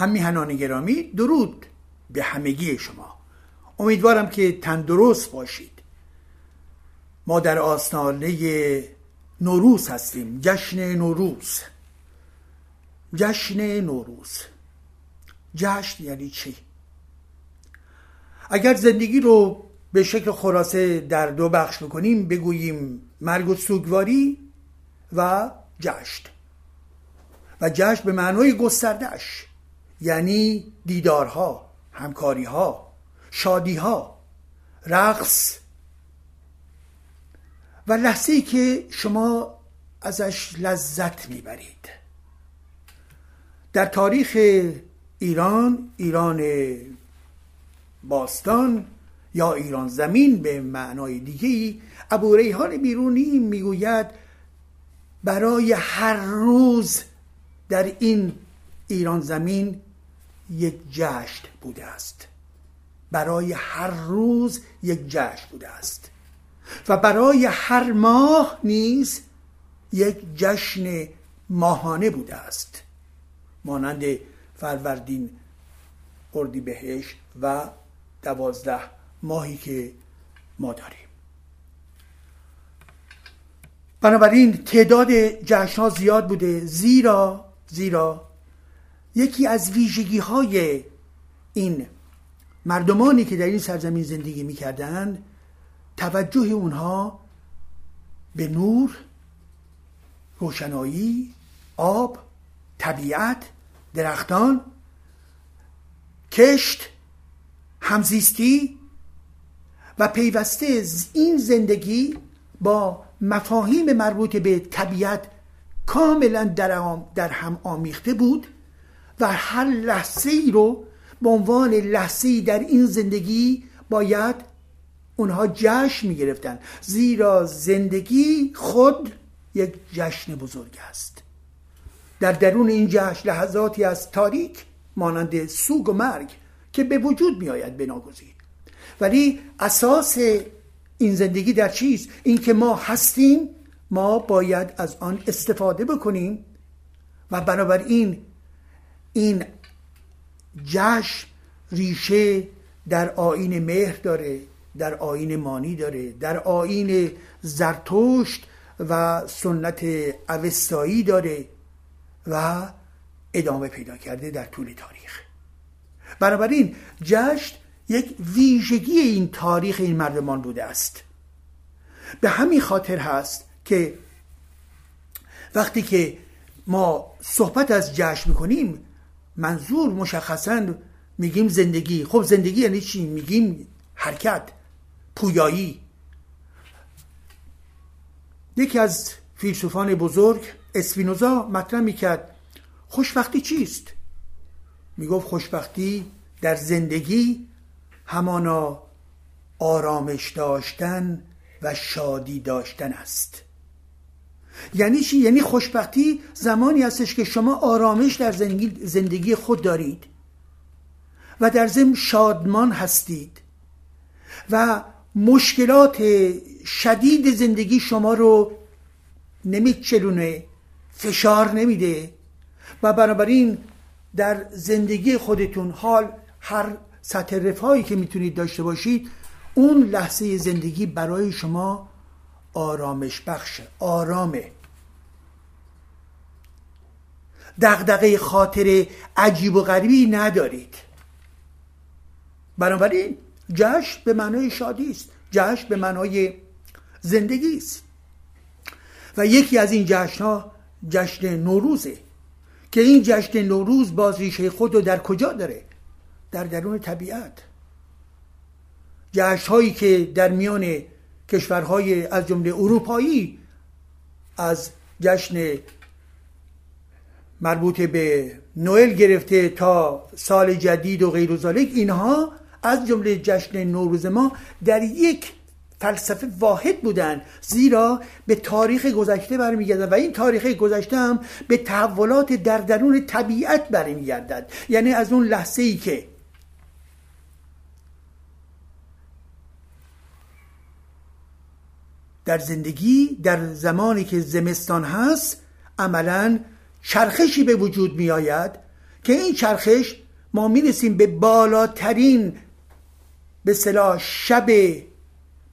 هم میهنان گرامی درود به همگی شما. امیدوارم که تندرست باشید. ما در آستانه نوروز هستیم. جشن نوروز. جشن نوروز. جشن یعنی چی؟ اگر زندگی رو به شکل خلاصه در دو بخش بکنیم بگوییم مرگ و سوگواری و جشن. و جشن به معنای گستردهش یعنی دیدارها همکاریها شادیها رقص. و لحظه ای که شما ازش لذت می‌برید. در تاریخ ایران ایران باستان یا ایران زمین به معنای دیگه ابو ریحان بیرونی می‌گوید برای هر روز در این ایران زمین یک جشن بوده است. برای هر روز یک جشن بوده است. و برای هر ماه نیز یک جشن ماهانه بوده است. مانند فروردین بهش و دوازده ماهی که ما داریم. بنابراین تعداد جشن ها زیاد بوده زیرا زیرا یکی از ویژگی های این مردمانی که در این سرزمین زندگی می‌کردند توجه اونها به نور روشنایی آب طبیعت درختان کشت همزیستی و پیوسته این زندگی با مفاهیم مربوط به طبیعت کاملا در هم آمیخته بود. و هر لحظه ای رو به عنوان لحظه در این زندگی باید اونها جشن می گرفتن زیرا زندگی خود یک جشن بزرگ است. در درون این جشن لحظاتی از تاریک مانند سوگ و مرگ که به وجود می آید بناگزیر ولی اساس این زندگی در چیست؟ اینکه ما هستیم ما باید از آن استفاده بکنیم و بنابراین این جشن ریشه در آین مهر داره در آین مانی داره در آین زرتشت و سنت اوستایی داره و ادامه پیدا کرده در طول تاریخ. بنابراین جشن یک ویژگی این تاریخ این مردمان بوده است. به همین خاطر هست که وقتی که ما صحبت از جشن می‌کنیم منظور مشخصا میگیم زندگی. خب زندگی یعنی چی؟ میگیم حرکت پویایی. یکی از فیلسوفان بزرگ اسپینوزا مطرح می‌کرد خوشبختی چیست؟ می‌گفت خوشبختی در زندگی همانا آرامش داشتن و شادی داشتن است. یعنی چی؟ یعنی خوشبختی زمانی هستش که شما آرامش در زندگی خود دارید و در ضمن شادمان هستید و مشکلات شدید زندگی شما رو نمیچلونه فشار نمیده و بنابراین در زندگی خودتون حال هر سطح رفاهی که می‌تونید داشته باشید اون لحظه زندگی برای شما آرامش بخش آرامه. دغدغه خاطر عجیب و غریبی ندارید. بنابراین جشن به معنای شادی است. جشن به معنای زندگی است. و یکی از این جشن ها جشن نوروزه. که این جشن نوروز باز ریشه خود رو در کجا داره؟ در درون طبیعت. جشن هایی که در میان کشورهای از جمله اروپایی از جشن مربوط به نوئل گرفته تا سال جدید و غیر اینها از جمله جشن نوروز ما در یک فلسفه واحد بودن زیرا به تاریخ گذشته برمیگردن و این تاریخ گذشته هم به تحولات در درون طبیعت برمیگردد. یعنی از اون لحظه ای که در زندگی در زمانی که زمستان هست عملا چرخشی به وجود می آید که این چرخش ما می‌رسیم به بالاترین به صلاح شب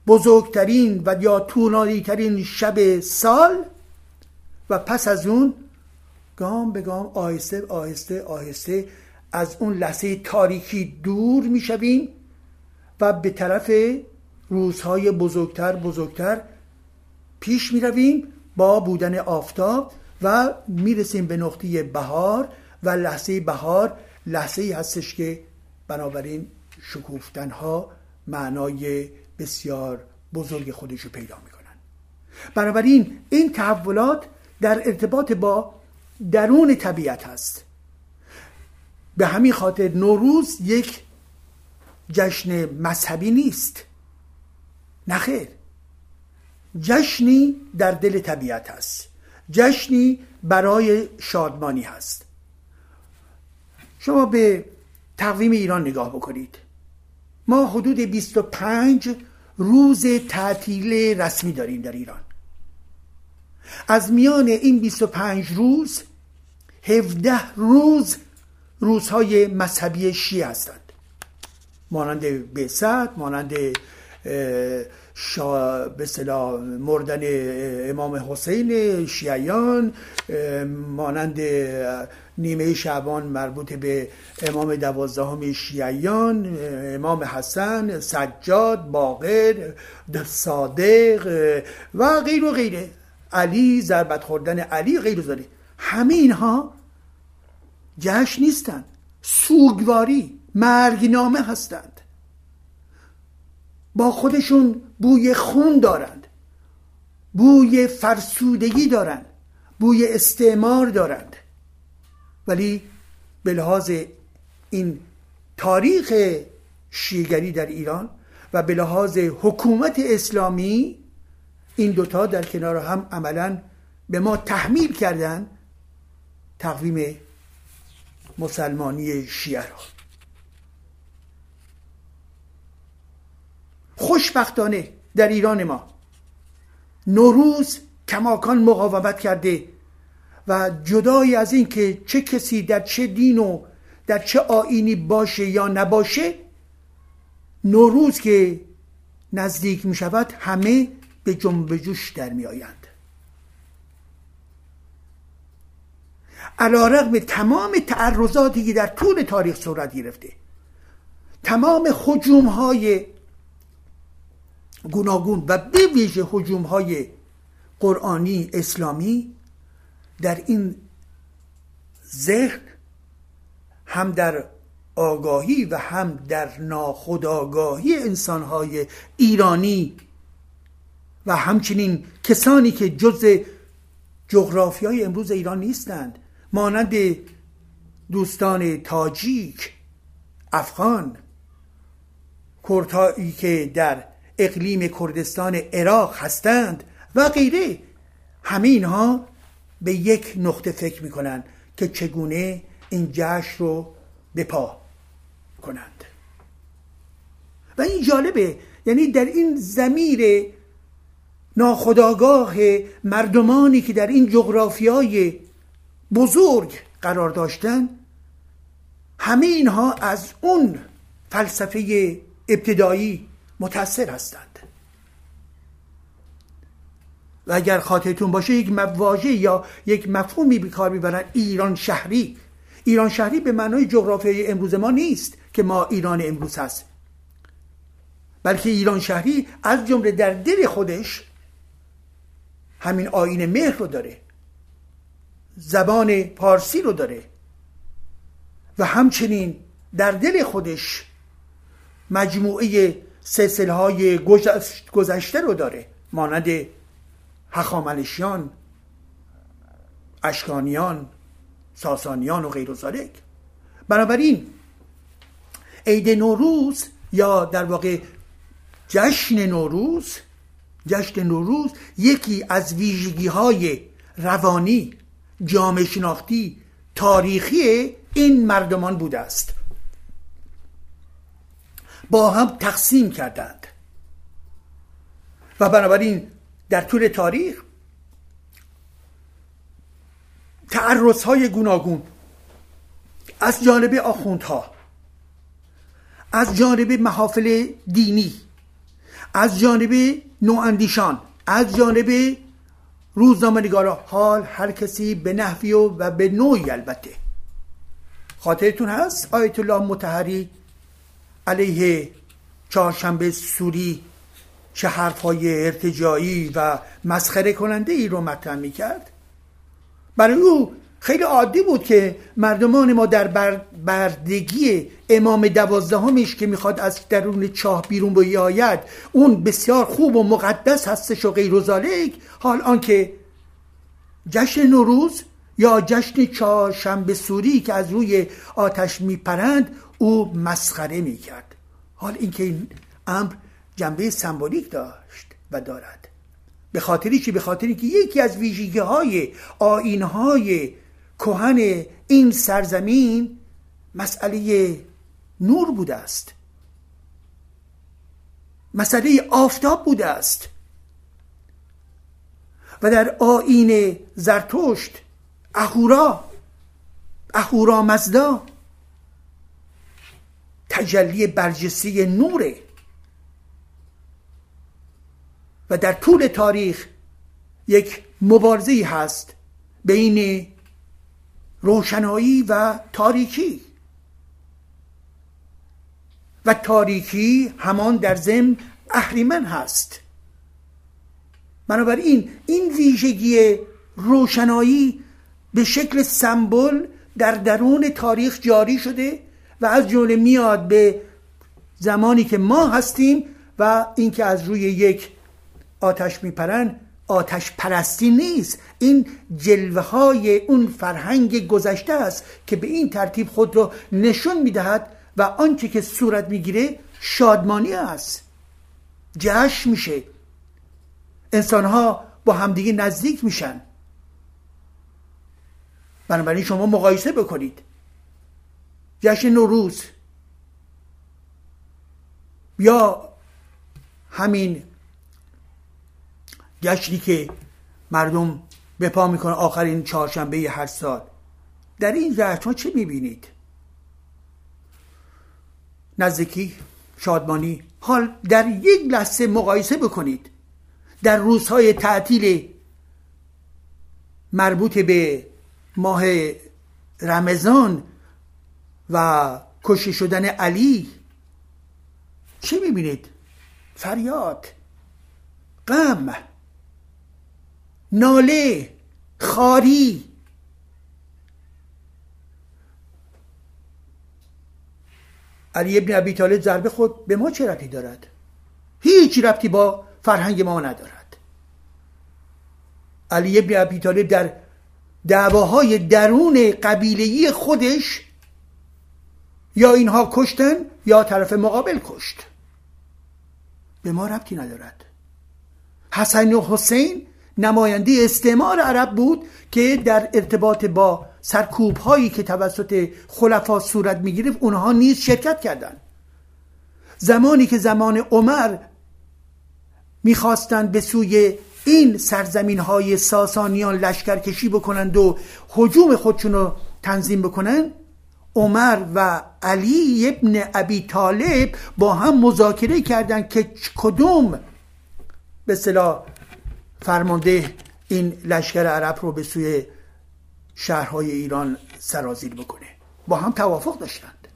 بزرگترین و یا طولانی ترین شب سال و پس از اون گام به گام آهسته آهسته آهسته از اون لحظه تاریکی دور می‌شویم و به طرف روزهای بزرگتر بزرگتر پیش می رویم با بودن آفتاب و می‌رسیم به نقطه بهار و لحظه بهار. لحظه ای هستش که بنابراین شکوفتن ها معنای بسیار بزرگ خودش رو پیدا می‌کنن. بنابراین این تحولات در ارتباط با درون طبیعت هست. به همین خاطر نوروز یک جشن مذهبی نیست. نخیر جشنی در دل طبیعت هست. جشنی برای شادمانی هست. شما به تقویم ایران نگاه بکنید. ما حدود 25 روز تعطیل رسمی داریم در ایران. از میان این 25 روز 17 روز روزهای مذهبی شیعه هستند. مانند بعثت مانند شا به صلاح مردن امام حسین شیعیان مانند نیمه شعبان مربوط به امام دوازدهم شیعیان امام حسن سجاد باقر صادق و غیر و غیره. علی ضربت خوردن علی غیر و همه اینها جشن نیستند سوگواری مرگنامه هستند. با خودشون بوی خون دارند بوی فرسودگی دارند بوی استعمار دارند. ولی به لحاظ این تاریخ شیگری در ایران و به لحاظ حکومت اسلامی این دوتا در کنار هم عملا به ما تحمیل کردن تقویم مسلمانی شیعه را. خوشبختانه در ایران ما. نوروز کماکان مقاومت کرده و جدای از این که چه کسی در چه دین و در چه آینی باشه یا نباشه نوروز که نزدیک می شود همه به جنب جوش در می آیند. علا رقم تمام تعرضاتی که در طول تاریخ صورت گرفته تمام خجوم های گوناگون و به ویژه حجوم های قرآنی اسلامی در این ذهن هم در آگاهی و هم در ناخودآگاهی انسانهای ایرانی و همچنین کسانی که جز جغرافی های امروز ایران نیستند مانند دوستان تاجیک افغان کردهایی که در اقلیم کردستان عراق هستند و غیره. همه اینها به یک نقطه فکر می‌کنند که چگونه این جشن رو بپا کنند. و این جالبه یعنی در این زمیر ناخداگاه مردمانی که در این جغرافیای بزرگ قرار داشتن همه اینها از اون فلسفه ابتدایی متاثر هستند. و اگر خاطرتون باشه یک مواژه یا یک مفهومی به کار می‌برن. ایران شهری. ایران شهری به معنای جغرافیای امروز ما نیست که ما ایران امروز هست بلکه ایران شهری از جمله در دل خودش همین آین مهر رو داره. زبان پارسی رو داره. و همچنین در دل خودش مجموعه سلسله های گذشته رو داره. مانند هخامنشیان اشکانیان ساسانیان و غیر ذالک بنابراین عید نوروز یا در واقع جشن نوروز جشن نوروز یکی از ویژگی های روانی جامعه شناختی تاریخی این مردمان بوده است. با هم تقسیم کردند. و بنابراین در طول تاریخ تعرض های گوناگون از جانب آخوندها از جانب محافل دینی از جانب نواندیشان از جانب روزنامه نگارا حال هر کسی به نحوی و, و به نوعی البته. خاطرتون هست؟ آیت الله متحری علیه چهارشنبه سوری چه حرفهای ارتجایی و مسخره کننده ای رو مطرح می کرد برای او خیلی عادی بود که مردمان ما در بردگی امام دوازدهمش که می‌خواد از درون چاه بیرون بیاید اون بسیار خوب و مقدس هستش و غیر و حال آنکه جشن نوروز یا جشن چهارشنبه سوری که از روی آتش میپرند او مسخره می‌کرد. حال اینکه این امر جنبه سمبولیک داشت و دارد. به خاطری چی به خاطری که یکی از ویژگی های آین های کهن این سرزمین مسئله نور بوده است. مسئله آفتاب بوده است. و در آین زرتشت اهورا اهورا مزدا تجلی برجسته نوره. و در طول تاریخ یک مبارزه هست بین روشنایی و تاریکی. و تاریکی همان در زم اهریمن هست. بنابراین این ویژگی روشنایی به شکل سمبل در درون تاریخ جاری شده و از جمله میاد به زمانی که ما هستیم و اینکه از روی یک آتش میپرن آتش پرستی نیست. این جلوه های اون فرهنگ گذشته است که به این ترتیب خود را نشون می‌دهد و آنچه که صورت می‌گیره شادمانی است. جشن میشه. انسان ها با همدیگه نزدیک میشن. بنابراین شما مقایسه بکنید. جشن نوروز. یا همین جشنی که مردم به پا می‌کنن آخرین چهارشنبه هر سال. در این جشن چه می‌بینید؟ نزدیکی شادمانی. حال در یک لحظه مقایسه بکنید. در روزهای تعطیل مربوط به ماه رمضان و کشی شدن علی چه می‌بینید؟ فریاد غم ناله خاری. علی ابن ابی طالب ضربه خود به ما چه ربطی دارد؟ هیچ ربطی با فرهنگ ما ندارد. علی ابن ابی طالب در دعواهای درون قبیلهی خودش یا اینها کشتن یا طرف مقابل کشت. به ما ربطی ندارد. حسن و حسین نماینده استعمار عرب بود که در ارتباط با سرکوب هایی که توسط خلفا صورت می‌گیره اونها نیز شرکت کردند. زمانی که زمان عمر می‌خواستند به سوی این سرزمین های ساسانیان لشکرکشی بکنند و حجوم خودشون رو تنظیم بکنند عمر و علی ابن ابی طالب با هم مذاکره کردند که کدوم به صلاح فرمانده این لشکر عرب رو به سوی شهرهای ایران سرازیر بکنه. با هم توافق داشتند.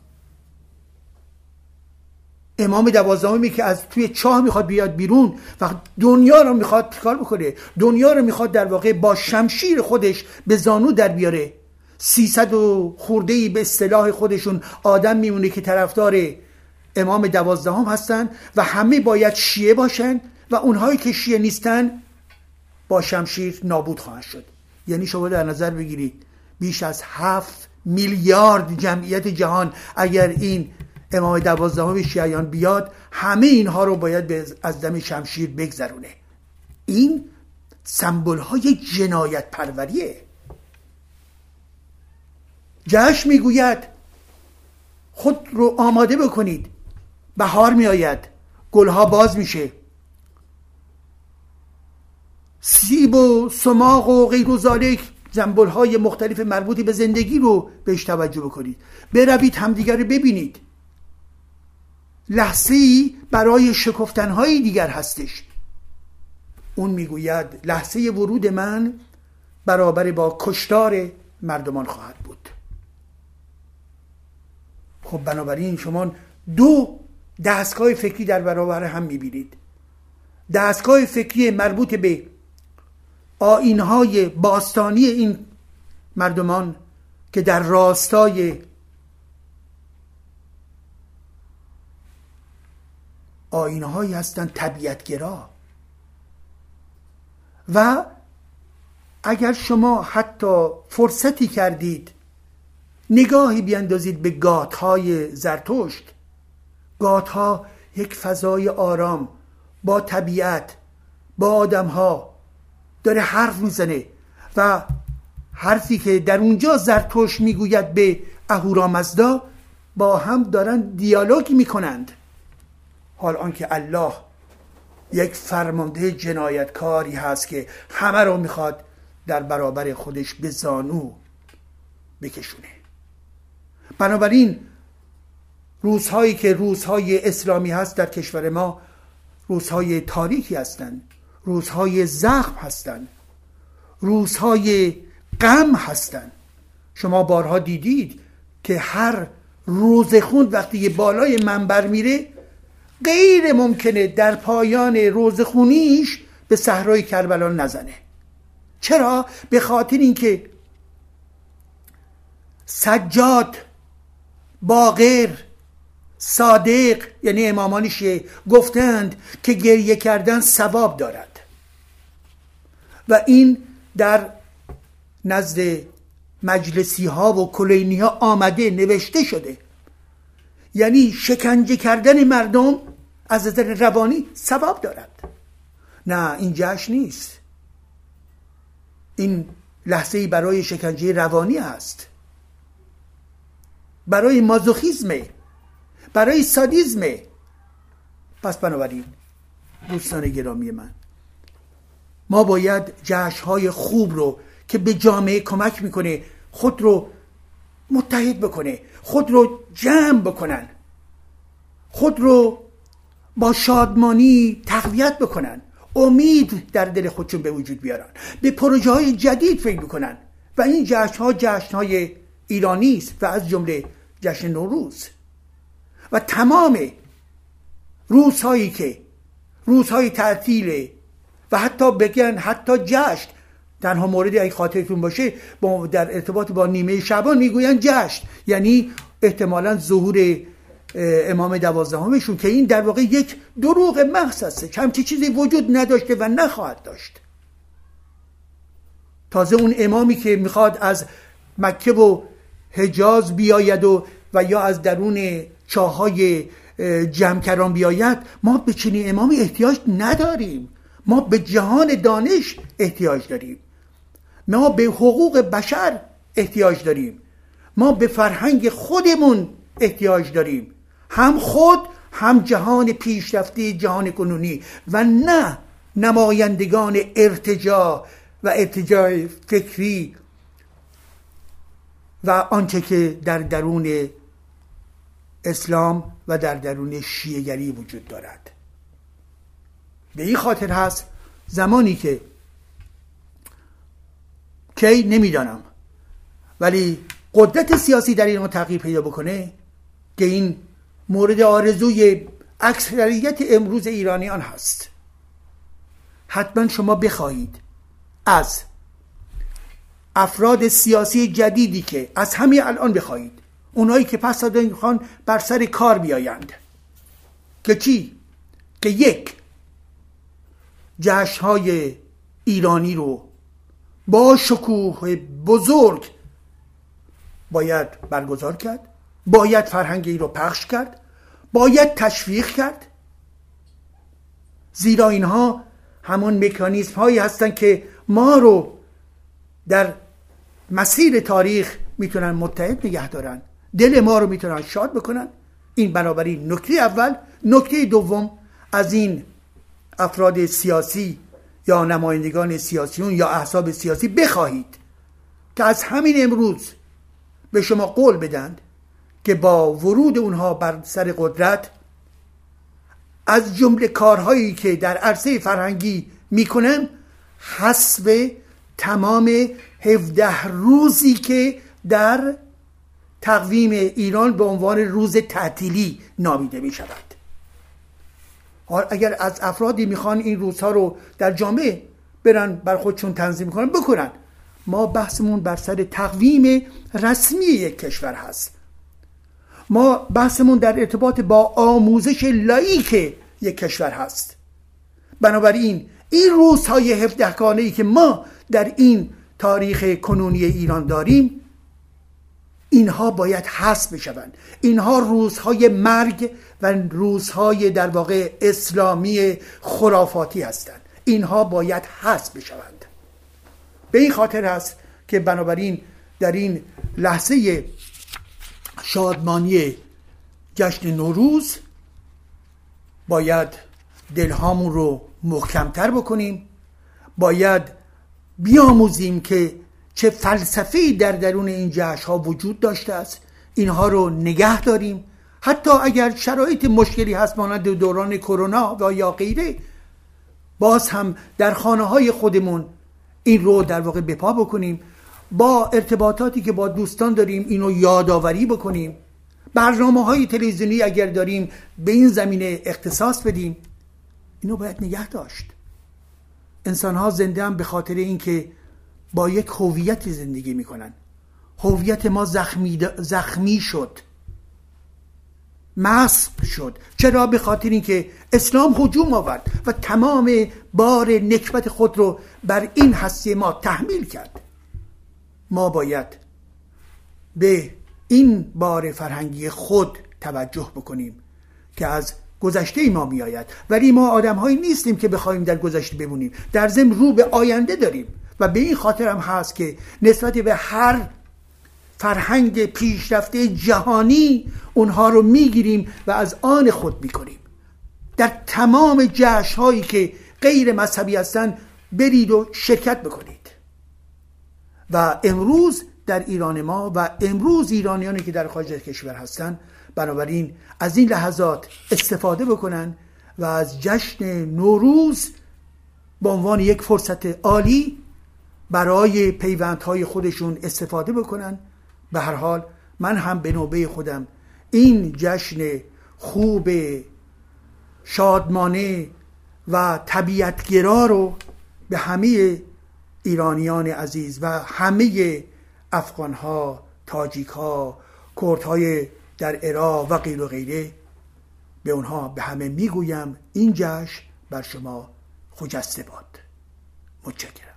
امام دوازدهمی که از توی چاه می‌خواد بیاد بیرون و دنیا رو می‌خواد کار بکنه؟ دنیا رو می‌خواد در واقع با شمشیر خودش به زانو در بیاره. سیصد و خورده به اصطلاح خودشون آدم میمونه که طرفدار امام دوازدهم هستن و همه باید شیعه باشن و اونهایی که شیعه نیستن با شمشیر نابود خواهد شد. یعنی شما در نظر بگیرید بیش از هفت میلیارد جمعیت جهان اگر این امام دوازدهم شیعیان بیاد همه اینها رو باید از دم شمشیر بگذرونه. این سمبل های جنایت پروریه جشن می‌گوید خود رو آماده بکنید. بهار میآید. گلها باز میشه. سیب و سماق و غیر و زنبول های مختلف مربوط به زندگی رو بهش توجه بکنید. بروید همدیگر رو ببینید. لحظه ای برای شکفتن های دیگر هستش. اون می‌گوید لحظه ورود من برابر با کشتار مردمان خواهد خب بنابراین شما دو دستگاه فکری در برابر هم می‌بینید. دستگاه فکری مربوط به آینهای باستانی این مردمان که در راستای آینهایی هستند طبیعتگرا. و اگر شما حتی فرصتی کردید نگاهی بیاندازید به گات های زرتشت. گات ها یک فضای آرام با طبیعت با آدم ها داره حرف می‌زنه و حرفی که در اونجا زرتوش می‌گوید به اهورامزدا با هم دارن دیالوگ می‌کنند. حال آنکه الله یک فرمانده جنایتکاری هست که همه رو می‌خواد در برابر خودش به زانو بکشونه. بنابراین روزهایی که روزهای اسلامی هست در کشور ما روزهای تاریخی هستند روزهای زخم هستند روزهای غم هستند. شما بارها دیدید که هر روز خوند وقتی بالای منبر میره غیر ممکنه در پایان روز خونیش به صحرای کربلا نزنه. چرا؟ به خاطر اینکه سجاد باقر صادق یعنی امامان شیعه گفتند که گریه کردن ثواب دارد. و این در نزد مجلسی ها و کلینی ها آمده نوشته شده. یعنی شکنجه کردن مردم از نظر روانی ثواب دارد. نه این جشن نیست. این لحظه برای شکنجه روانی است برای مازوخیزمه. برای سادیزمه. پس بنابراین دوستان گرامی من ما باید های خوب رو که به جامعه کمک می‌کنه خود رو متحد بکنه خود رو جمع بکنن خود رو با شادمانی تقویت بکنن امید در دل خودشون به وجود بیارن به پروژه های جدید فکر بکنن و این جشن ها ایرانی است و از جمله جشن نوروز. و تمام روزهایی که روزهای تعطیل و حتی بگن حتی جشن تنها موردی اگه خاطرتون باشه با در ارتباط با نیمه شبان می‌گوین جشن. یعنی احتمالا ظهور امام دوازدهمشون که این در واقع یک دروغ محض است. همچی چیزی وجود نداشته و نخواهد داشت. تازه اون امامی که می‌خواد از مکه و حجاز بیاید و و یا از درون چاهای جمکران بیاید ما به چنین امامی احتیاج نداریم. ما به جهان دانش احتیاج داریم. ما به حقوق بشر احتیاج داریم. ما به فرهنگ خودمون احتیاج داریم. هم خود هم جهان پیشرفته جهان کنونی و نه نمایندگان ارتجا و ارتجاع فکری و آنچه که در درون اسلام و در درون شیعگری وجود دارد. به این خاطر هست زمانی که کی نمی‌دانم ولی قدرت سیاسی در ایران تغییر پیدا بکنه که این مورد آرزوی اکثریت امروز ایرانیان هست. حتما شما بخواهید از افراد سیاسی جدیدی که از همین الان بخواهید اونایی که پس دادن می‌خوان بر سر کار بیایند که چی؟ که یک جشن های ایرانی رو با شکوه بزرگ باید برگزار کرد باید فرهنگ ای رو پخش کرد باید تشویق کرد زیرا اینها همون مکانیزم هایی هستند که ما رو در مسیر تاریخ می‌تونن متحد نگه دارن. دل ما رو می‌تونن شاد بکنن. این بنابراین نکته اول. نکته دوم از این افراد سیاسی یا نمایندگان سیاسیون یا احزاب سیاسی بخواهید که از همین امروز به شما قول بدند که با ورود اونها بر سر قدرت از جمله کارهایی که در عرصه فرهنگی می‌کنن حسب تمام 17 روزی که در تقویم ایران به عنوان روز تعطیلی نامیده می شود اگر از افرادی می‌خوان این روزها رو در جامعه برن بر خودشون تنظیم کنن بکنن. ما بحثمون بر سر تقویم رسمی یک کشور هست. ما بحثمون در ارتباط با آموزش لایک یک کشور هست. بنابراین این روزهای هفدهگانه ای که ما در این تاریخ کنونی ایران داریم اینها باید حذف بشوند. اینها روزهای مرگ و روزهای در واقع اسلامی خرافاتی هستند. اینها باید حذف بشوند. به این خاطر هست که بنابراین در این لحظه شادمانی جشن نوروز باید دلهامون رو محکمتر بکنیم. باید بیاموزیم که چه فلسفه در درون این جشن ها وجود داشته است. اینها رو نگه داریم. حتی اگر شرایط مشکلی هست مانند دوران کرونا و یا غیره باز هم در خانه های خودمون این رو در واقع بپا بکنیم. با ارتباطاتی که با دوستان داریم اینو یادآوری بکنیم. برنامه های تلویزیونی اگر داریم به این زمینه اختصاص بدیم. اینو باید نگه داشت. انسان ها زنده هم به خاطر اینکه با یک هویتی زندگی می‌کنن. هویت ما زخمی, زخمی شد. مسب شد. چرا؟ به خاطر اینکه اسلام هجوم آورد و تمام بار نکبت خود رو بر این هستی ما تحمیل کرد. ما باید به این بار فرهنگی خود توجه بکنیم که از گذشته ما میآید. ولی ما آدم هایی نیستیم که بخوایم در گذشته بمونیم. در ضمن رو به آینده داریم. و به این خاطر هم هست که نسبت به هر فرهنگ پیشرفته جهانی اونها رو می‌گیریم و از آن خود می‌کنیم. در تمام جشن هایی که غیر مذهبی هستن برید و شرکت بکنید. و امروز در ایران ما و امروز ایرانیانی که در خارج کشور هستند بنابراین از این لحظات استفاده بکنن و از جشن نوروز به عنوان یک فرصت عالی برای پیوندهای خودشون استفاده بکنن. به هر حال من هم به نوبه خودم این جشن خوب شادمانه و طبیعتگرا رو به همه ایرانیان عزیز و همه افغان ها تاجیک ها کرد های در عراق و غیر و غیره به اونها به همه می‌گویم این جشن بر شما خجسته باد. متشکرم.